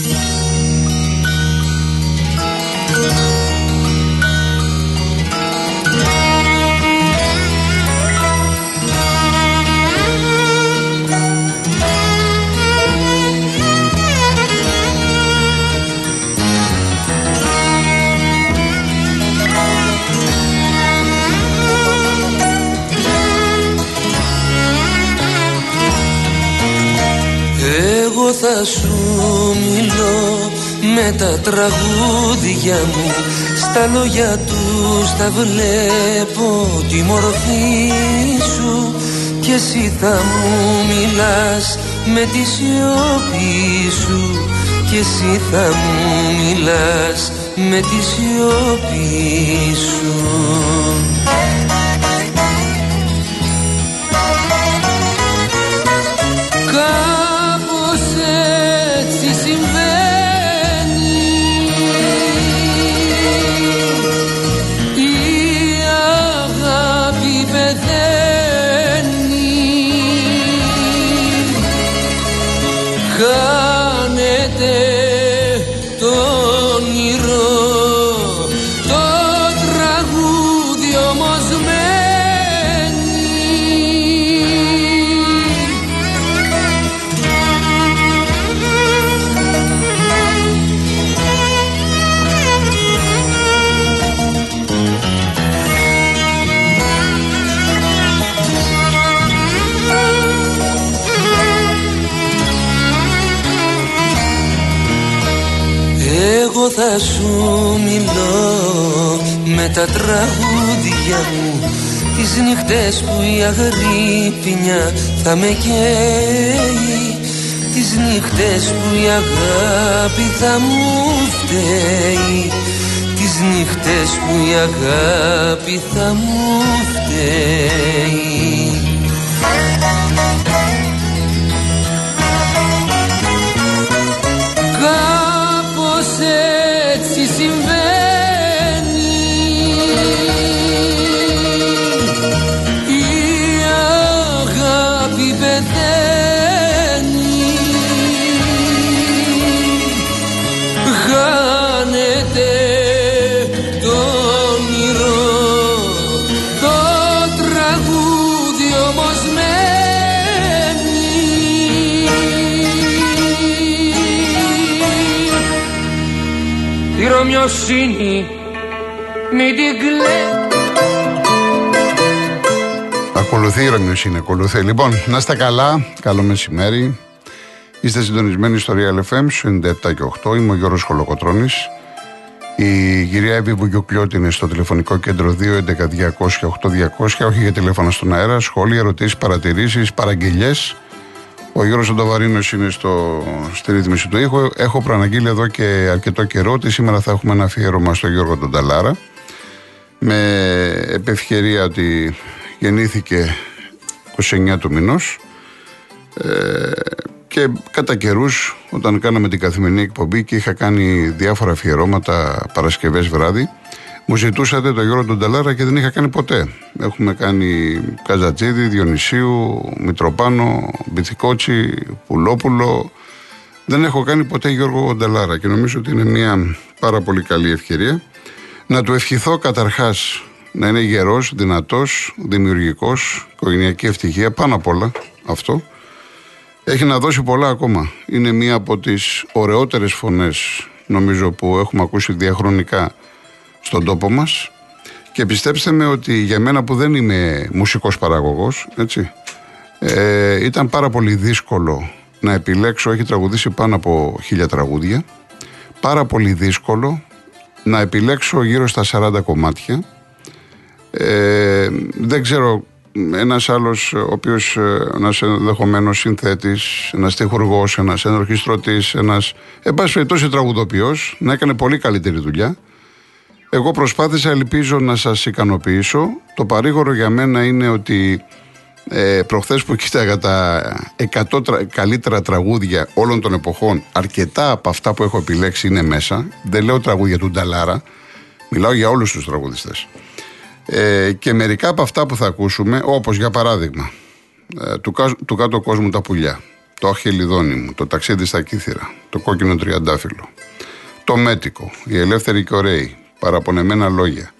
θα τα τραγούδια μου Στα λόγια τους θα βλέπω τη μορφή σου. Και εσύ θα μου μιλάς με τη σιωπή σου. Και εσύ θα μου μιλάς με τη σιωπή σου θα σου μιλώ με τα τραγούδια μου. Τις νύχτες που η αγρύπνια θα με καίει. Τις νύχτες που η αγάπη θα μου φταίει. Τις νύχτες που η αγάπη θα μου φταίει δικαιοσύνη μην την Ακολουθεί η Ρωμιοσύνη, ακολουθεί. Λοιπόν, να είστε καλά, καλό μεσημέρι. Είστε συντονισμένοι στο Real FM 97 και 8. Είμαι ο Γιώργος Χολοκοτρώνης. Η κυρία Εύη Βουγιοκλιώτη είναι στο τηλεφωνικό κέντρο 211-200-8200. Όχι για τηλέφωνο στον αέρα, σχόλια, ερωτήσεις, παρατηρήσεις, παραγγελίε. Ο Γιώργος Αντοβαρίνο είναι στο, στη ρύθμιση του ήχου. Έχω προαναγγείλει εδώ και αρκετό καιρό ότι σήμερα θα έχουμε ένα αφιέρωμα στο Γιώργο Ντονταλάρα. Με επευκαιρία ότι γεννήθηκε 29 του μηνός. Ε, και κατά καιρούς, όταν κάναμε την καθημερινή εκπομπή και είχα κάνει διάφορα αφιερώματα Παρασκευές βράδυ, μου ζητούσατε το Γιώργο Ντονταλάρα και δεν είχα κάνει ποτέ. Έχουμε κάνει Καζατζίδη, Διονυσίου, Μητροπάνο, Μπιθικότσι, Πουλόπουλο. Δεν έχω κάνει ποτέ Γιώργο Ντονταλάρα και νομίζω ότι είναι μια πάρα πολύ καλή ευκαιρία. Να του ευχηθώ καταρχάς να είναι γερός, δυνατός, δημιουργικός, οικογενειακή ευτυχία, πάνω απ' όλα αυτό. Έχει να δώσει πολλά ακόμα. Είναι μία από τις ωραιότερες φωνές νομίζω που έχουμε ακούσει διαχρονικά στον τόπο μας. Και πιστέψτε με ότι για μένα που δεν είμαι μουσικός παραγωγός έτσι, ε, ήταν πάρα πολύ δύσκολο να επιλέξω, έχει τραγουδήσει πάνω από χίλια τραγούδια. Πάρα πολύ δύσκολο να επιλέξω γύρω στα 40 κομμάτια. Ε, δεν ξέρω ένας άλλος ο οποίος ε, ένας ενδεχομένω συνθέτης, ένας τυχουργός, ένας ενορχιστρωτής, ένας εν πάση περιπτώσει τραγουδοποιός να έκανε πολύ καλύτερη δουλειά εγώ προσπάθησα, ελπίζω να σας ικανοποιήσω. Το παρήγορο για μένα είναι ότι ε, προχθές που κοίταγα τα 100 καλύτερα τραγούδια όλων των εποχών, αρκετά από αυτά που έχω επιλέξει είναι μέσα. Δεν λέω τραγούδια του Νταλάρα, μιλάω για όλους τους τραγουδιστές. Ε, και μερικά από αυτά που θα ακούσουμε, όπως για παράδειγμα, ε, του, του κάτω κόσμου τα πουλιά, το Αχελιδόνι μου, το ταξίδι στα Κύθυρα, το κόκκινο τριαντάφυλλο, το μέτικο, η ελεύθερη και ωραίοι, παραπονεμένα λόγια.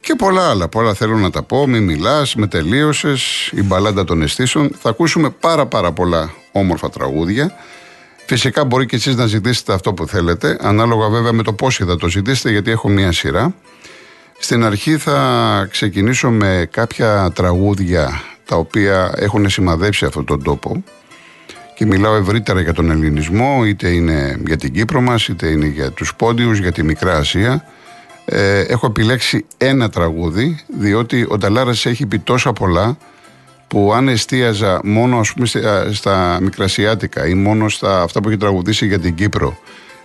Και πολλά άλλα. Πολλά θέλω να τα πω. Μην μιλάς, με τελείωσες. Η μπαλάντα των αισθήσεων. Θα ακούσουμε πάρα πάρα πολλά όμορφα τραγούδια. Φυσικά μπορεί και εσείς να ζητήσετε αυτό που θέλετε. Ανάλογα βέβαια με το πόσοι θα το ζητήσετε, γιατί έχω μία σειρά. Στην αρχή θα ξεκινήσω με κάποια τραγούδια τα οποία έχουν σημαδέψει αυτόν τον τόπο και μιλάω ευρύτερα για τον ελληνισμό, είτε είναι για την Κύπρο μας, είτε είναι για τους πόντιους, για τη Μικρά Ασία. Ε, έχω επιλέξει ένα τραγούδι, διότι ο Νταλάρας έχει πει τόσα πολλά, που αν εστίαζα μόνο ας πούμε, στα Μικρασιάτικα ή μόνο στα αυτά που έχει τραγουδήσει για την Κύπρο,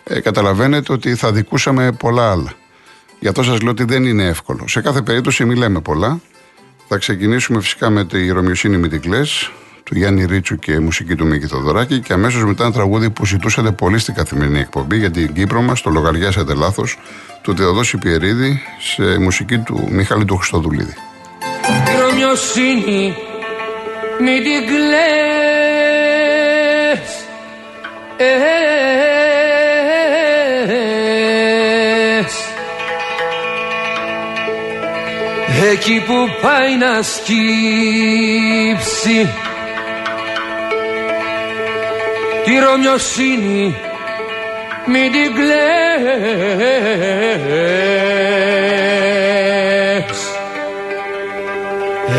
ε, καταλαβαίνετε ότι θα δικούσαμε πολλά άλλα. Γι' αυτό σας λέω ότι δεν είναι εύκολο. Σε κάθε περίπτωση μιλάμε πολλά. Θα ξεκινήσουμε φυσικά με τη Ρωμιοσύνη Μητικλές, του Γιάννη Ρίτσου και μουσική του Μίκη Θοδωράκη και αμέσως μετά ένα τραγούδι που ζητούσατε πολύ στην καθημερινή εκπομπή για την Κύπρο μας, το Λογαριάσατε Λάθος, του Θεοδόση Πιερίδη, σε μουσική του Μιχάλη του Χριστοδουλίδη. Ρωμιοσύνη εκεί που πάει να σκύψει. Τη ρωμιοσύνη μην την κλαις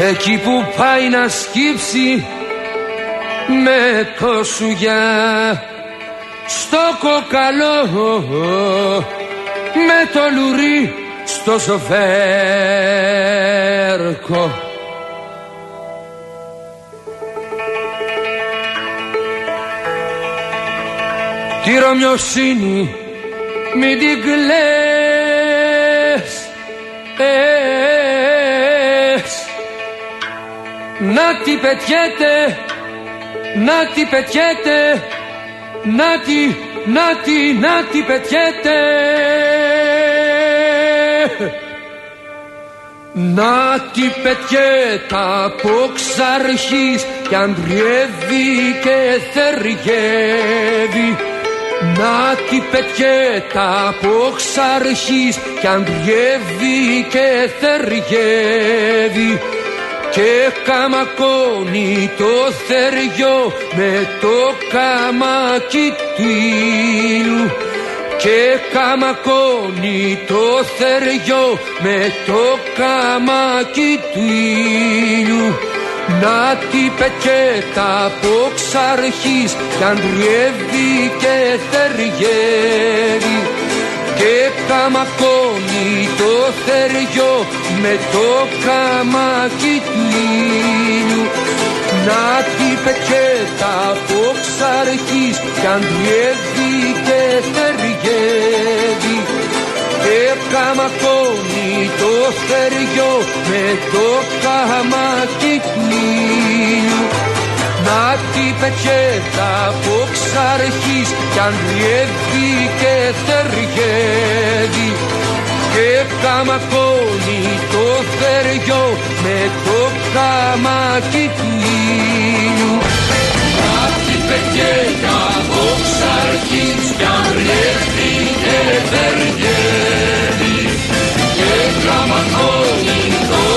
εκεί που πάει να σκύψει με το σουγιά στο κοκαλό με το λουρί στο σοφέρκο Τη ρωμιοσύνη μην την κλαις. Να τη πετιέται, να τη πετιέται, να τη, να τη, να τη πετιέται. Να τη πετιέτα από ξαρχής κι αντριεύει και θεργεύει να τη πετιέτα από ξαρχής κι αντριεύει και θεργεύει και καμακώνει το θεριό με το καμάκι του ήλου. Και καμακώνει το θεριό με το καμάκι του ήλιου να τη πετιέτα από ξαρχής κι αντριεύει και θεργεύει και καμακώνει το θεριό με το καμάκι του ήλιου να τη πετιέτα από ξαρχής κι αντριεύει και θεργεύει και καμακώνει το θεριό με το καμάκι του ήλιου να τη πετιέτα από ξαρχής κι αντριεύει και θεργεύει και καμακώνει το θεριό με το καμάκι του ήλιου. Αυτή πετιέτα από ξαρχής κι αν και θεργεύει και καμακώνει το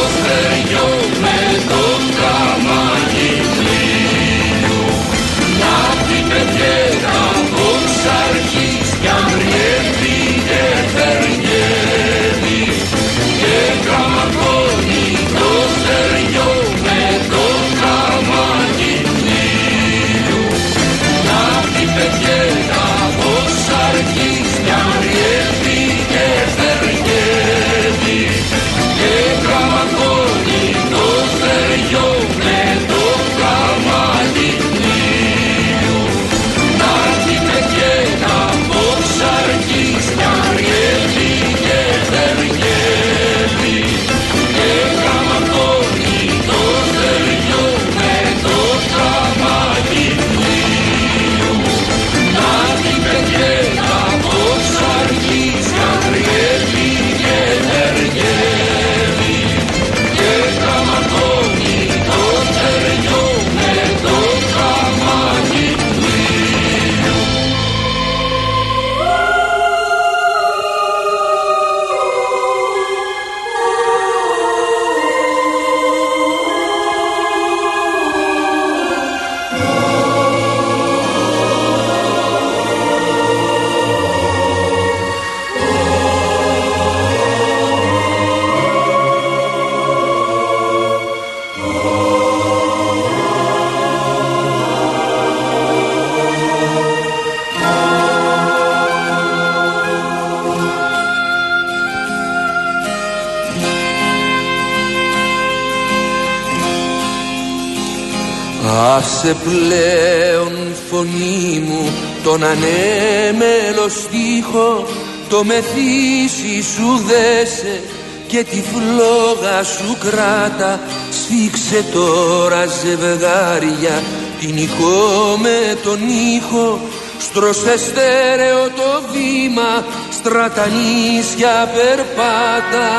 Άσε πλέον φωνή μου τον ανέμελο στίχο το μεθύσι σου δέσε και τη φλόγα σου κράτα. Σφίξε τώρα ζευγάρια την εικό με τον ήχο. Στρώσε στέρεο το βήμα στρατανίσια περπάτα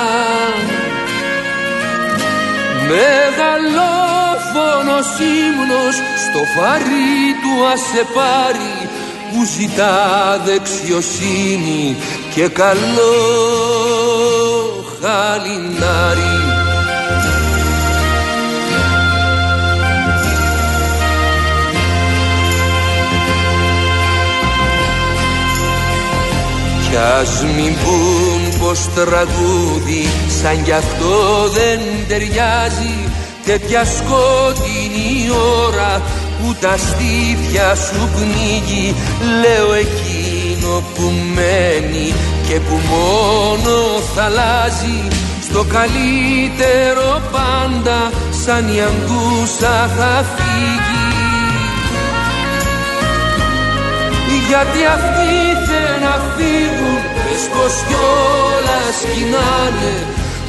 Μεγαλόφωνος ύμνος στο φαρί του άσε πάρει που ζητά δεξιοσύνη και καλό χαλινάρι. Κι ας μην πούν πως τραγούδι σαν κι αυτό δεν ταιριάζει τέτοια σκότεινη ώρα που τα στήθια σου πνίγει. Λέω εκείνο που μένει και που μόνο θα αλλάζει στο καλύτερο πάντα σαν η αγκούσα θα φύγει. Γιατί αυτοί θέλουν να φύγουν πες πως κιόλας κοινάνε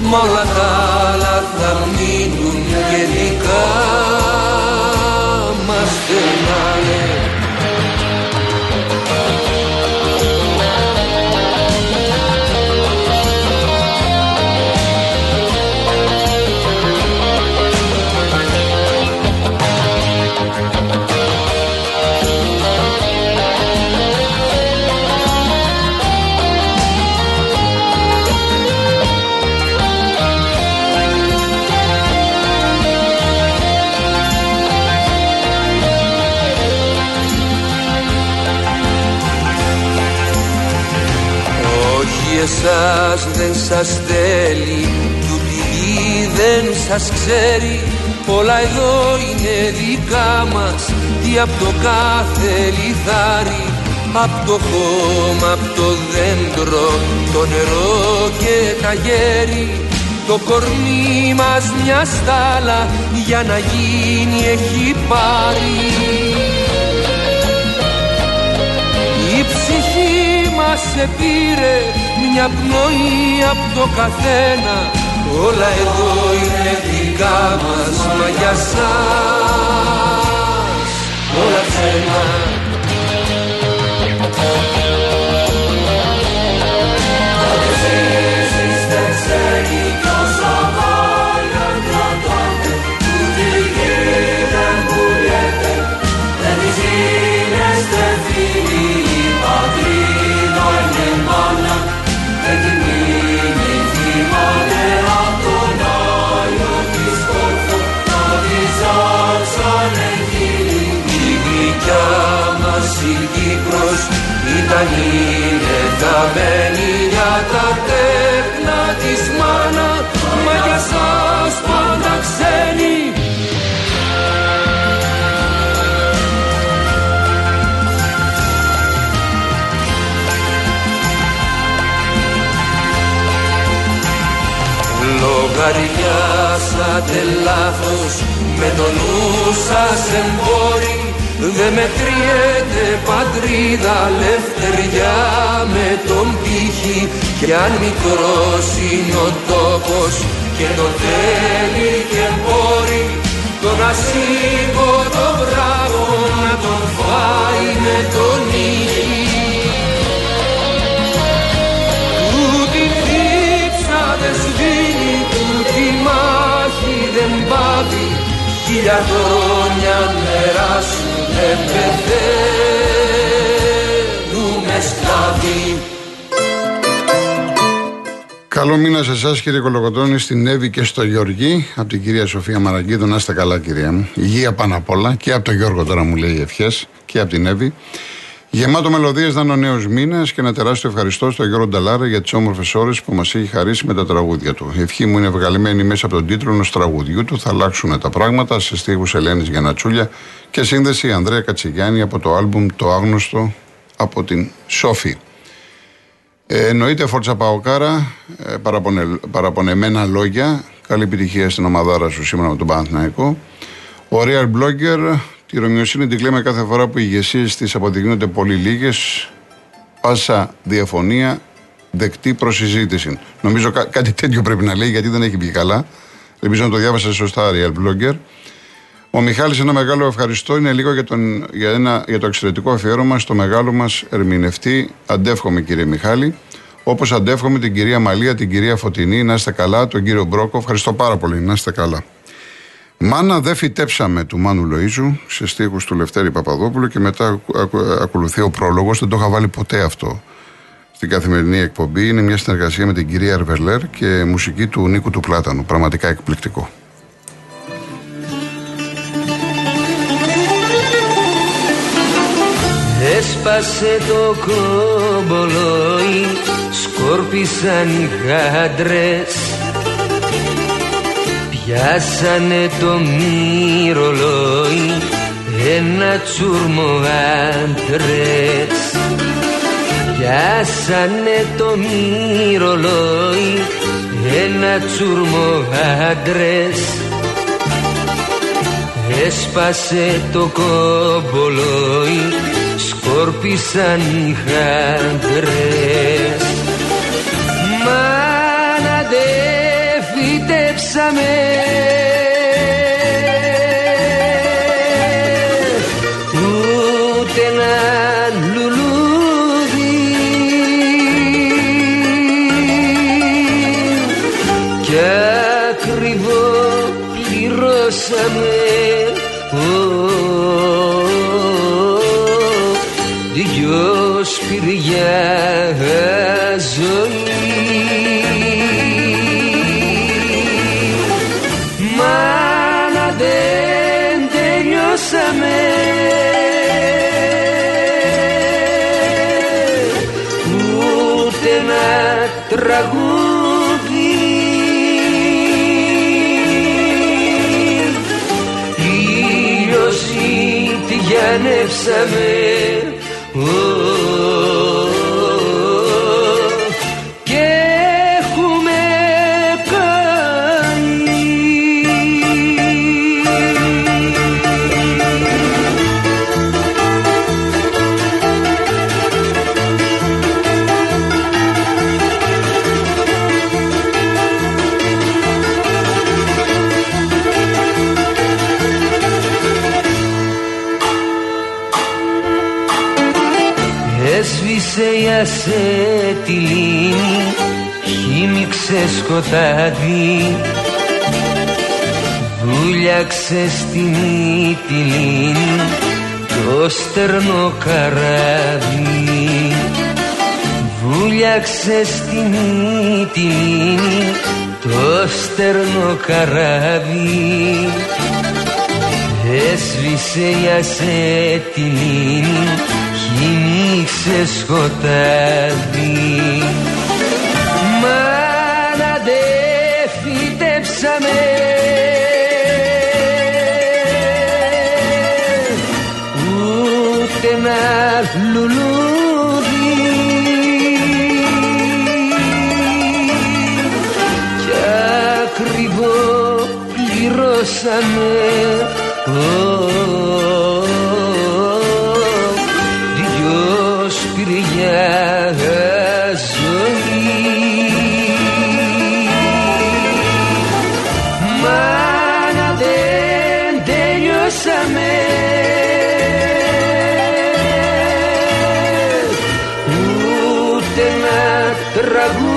μα όλα τα άλλα θα μείνουν γενικά. Μας στενάνε εσάς δεν σας θέλει Κι ούτε η δεν σας ξέρει. Όλα εδώ είναι δικά μας Τι απ' το κάθε λιθάρι. Απ' το χώμα, απ' το δέντρο Το νερό και τα γέρι. Το κορμί μας μια στάλα για να γίνει έχει πάρει. Η ψυχή μας σε πήρε μια πνοή από το καθένα. Όλα εδώ είναι δικά μας μα για σας είναι θαμένη για τα τέχνα της μάνα. Μα για σας πάντα ξένη. Λογαριάσατε λάθος με το νου σας εμπόρι δεν μετριέται πατρίδα λευτεριά με τον πύχη. Κι αν μικρός είναι ο τόπος και το θέλει και μπορεί Τον ασύγκο το βράδο να τον φάει με τον ήχη Τούτη δίψα δεν σβήνει, τούτη μάχη δεν πάβει. Χίλια χρόνια νεράσου δεν πεθαίνουμε σκλάβοι Καλό μήνα σε εσάς κύριε Κολοκοτρώνη, στην Εύη και στο Γεωργή. Από την κυρία Σοφία Μαραγκίδου, να είστε καλά κυρία μου. Υγεία πάνω απ' όλα. Και από τον Γιώργο τώρα μου λέει ευχές. Και από την Εύη. Γεμάτο μελωδίες να είναι ο νέος μήνας και ένα τεράστιο ευχαριστώ στον Γιώργο Νταλάρα για τις όμορφες ώρες που μας έχει χαρίσει με τα τραγούδια του. Η ευχή μου είναι βγαλμένη μέσα από τον τίτλο ενός τραγουδιού του. Θα αλλάξουν τα πράγματα σε στίχους Ελένης Γιανατσούλια και σύνδεση Ανδρέα Κατσιγιάννη από το άλμπουμ Το Άγνωστο από την Σόφη. Ε, εννοείται Φόρτσα Παοκάρα, ε, παραπονε, παραπονεμένα λόγια. Καλή επιτυχία στην ομαδάρα σου σήμερα με τον Παναθηναϊκό. Ο Real Blogger Τη ρωμιοσύνη την κλαίμε κάθε φορά που οι ηγεσίες της αποδεικνύονται πολύ λίγες. Πάσα διαφωνία δεκτή προ συζήτηση. Νομίζω κά- κάτι τέτοιο πρέπει να λέει γιατί δεν έχει βγει καλά. Ελπίζω να το διάβασα σωστά, Real Blogger. Ο Μιχάλης ένα μεγάλο ευχαριστώ είναι λίγο για, τον, για, ένα, για το εξαιρετικό αφιέρωμα στο μεγάλο μας ερμηνευτή. Αντεύχομαι κύριε Μιχάλη. Όπως αντεύχομαι την κυρία Μαλία, την κυρία Φωτεινή, να είστε καλά, τον κύριο Μπρόκο. Ευχαριστώ πάρα πολύ, να είστε καλά. Μάνα δεν φυτέψαμε του Μάνου Λοΐζου σε στίχους του Λευτέρη Παπαδόπουλου και μετά ακου- ακου- ακολουθεί ο πρόλογος, δεν το είχα βάλει ποτέ αυτό στην καθημερινή εκπομπή. Είναι μια συνεργασία με την κυρία Ερβελέρ και μουσική του Νίκου του Πλάτανου. Πραγματικά εκπληκτικό. Έσπασε το κομπολόι, σκόρπισαν οι γάντρες Πιάσανε το μυρολόι, ένα τσούρμο άντρες. Πιάσανε το μυρολόι, ένα τσούρμο άντρες. Έσπασε το κομπολόι, σκόρπισαν οι χάντρες τελειώσαμε ούτε ένα τραγούδι. Ήλιος τηγιανεύσαμε και Έσβησε η ασέτηλη χύμιξε σκοτάδι βούλιαξε στην ήτυλη το στερνό καράβι. Βούλιαξε στην ήτυλη το στερνό καράβι. Έσβησε η ασέτηλη χύμιξε σκοτάδι. Μάνα δε φυτέψαμε ούτε ένα λουλούδι. Κι ακριβό πληρώσαμε ούτε ένα τραγούδι.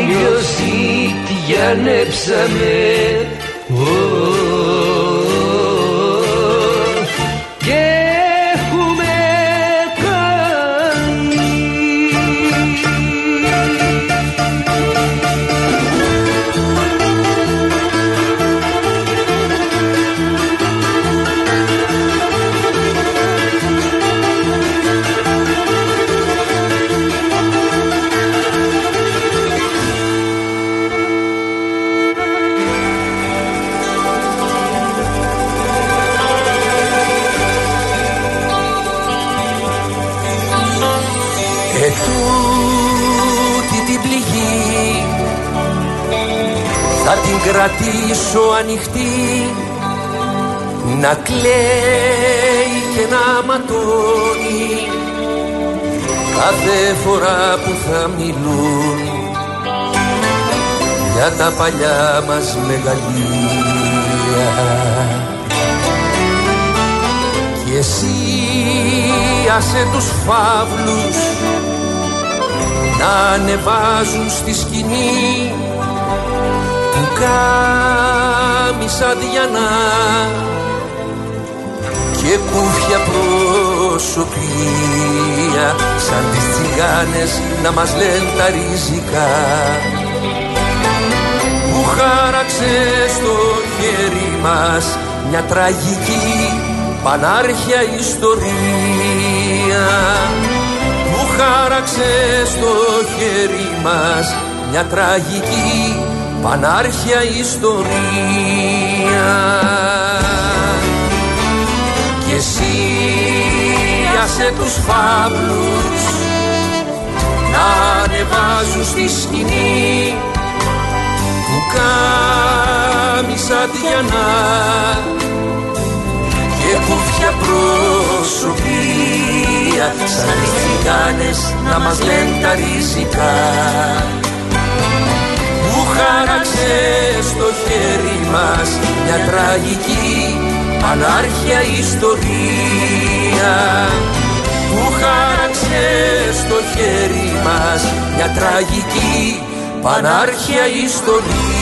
Ήλιος τηγιανέψαμε Ω, και την κρατήσω ανοιχτή να κλαίει και να ματώνει. Κάθε φορά που θα μιλούν για τα παλιά μας μεγαλεία. Και εσύ άσε τους φαύλους να ανεβάζουν στη σκηνή. που κάμισα διανά και κούφια προσωπία σαν τις τσιγάνες να μας λένε τα ριζικά. Που χάραξε στο χέρι μας μια τραγική πανάρχια ιστορία. Που χάραξε στο χέρι μας μια τραγική πανάρχια ιστορία. Και εσύ άσε τους φαύλους να ανεβάζουν στη σκηνή που κάμισα διανά και κουφιά προσωπία σαν οι τσιγάνες να μας λένε τα ριζικά. που χάραξε στο χέρι μας μια τραγική ανάρχια ιστορία. Που χάραξε στο χέρι μας μια τραγική πανάρχια ιστορία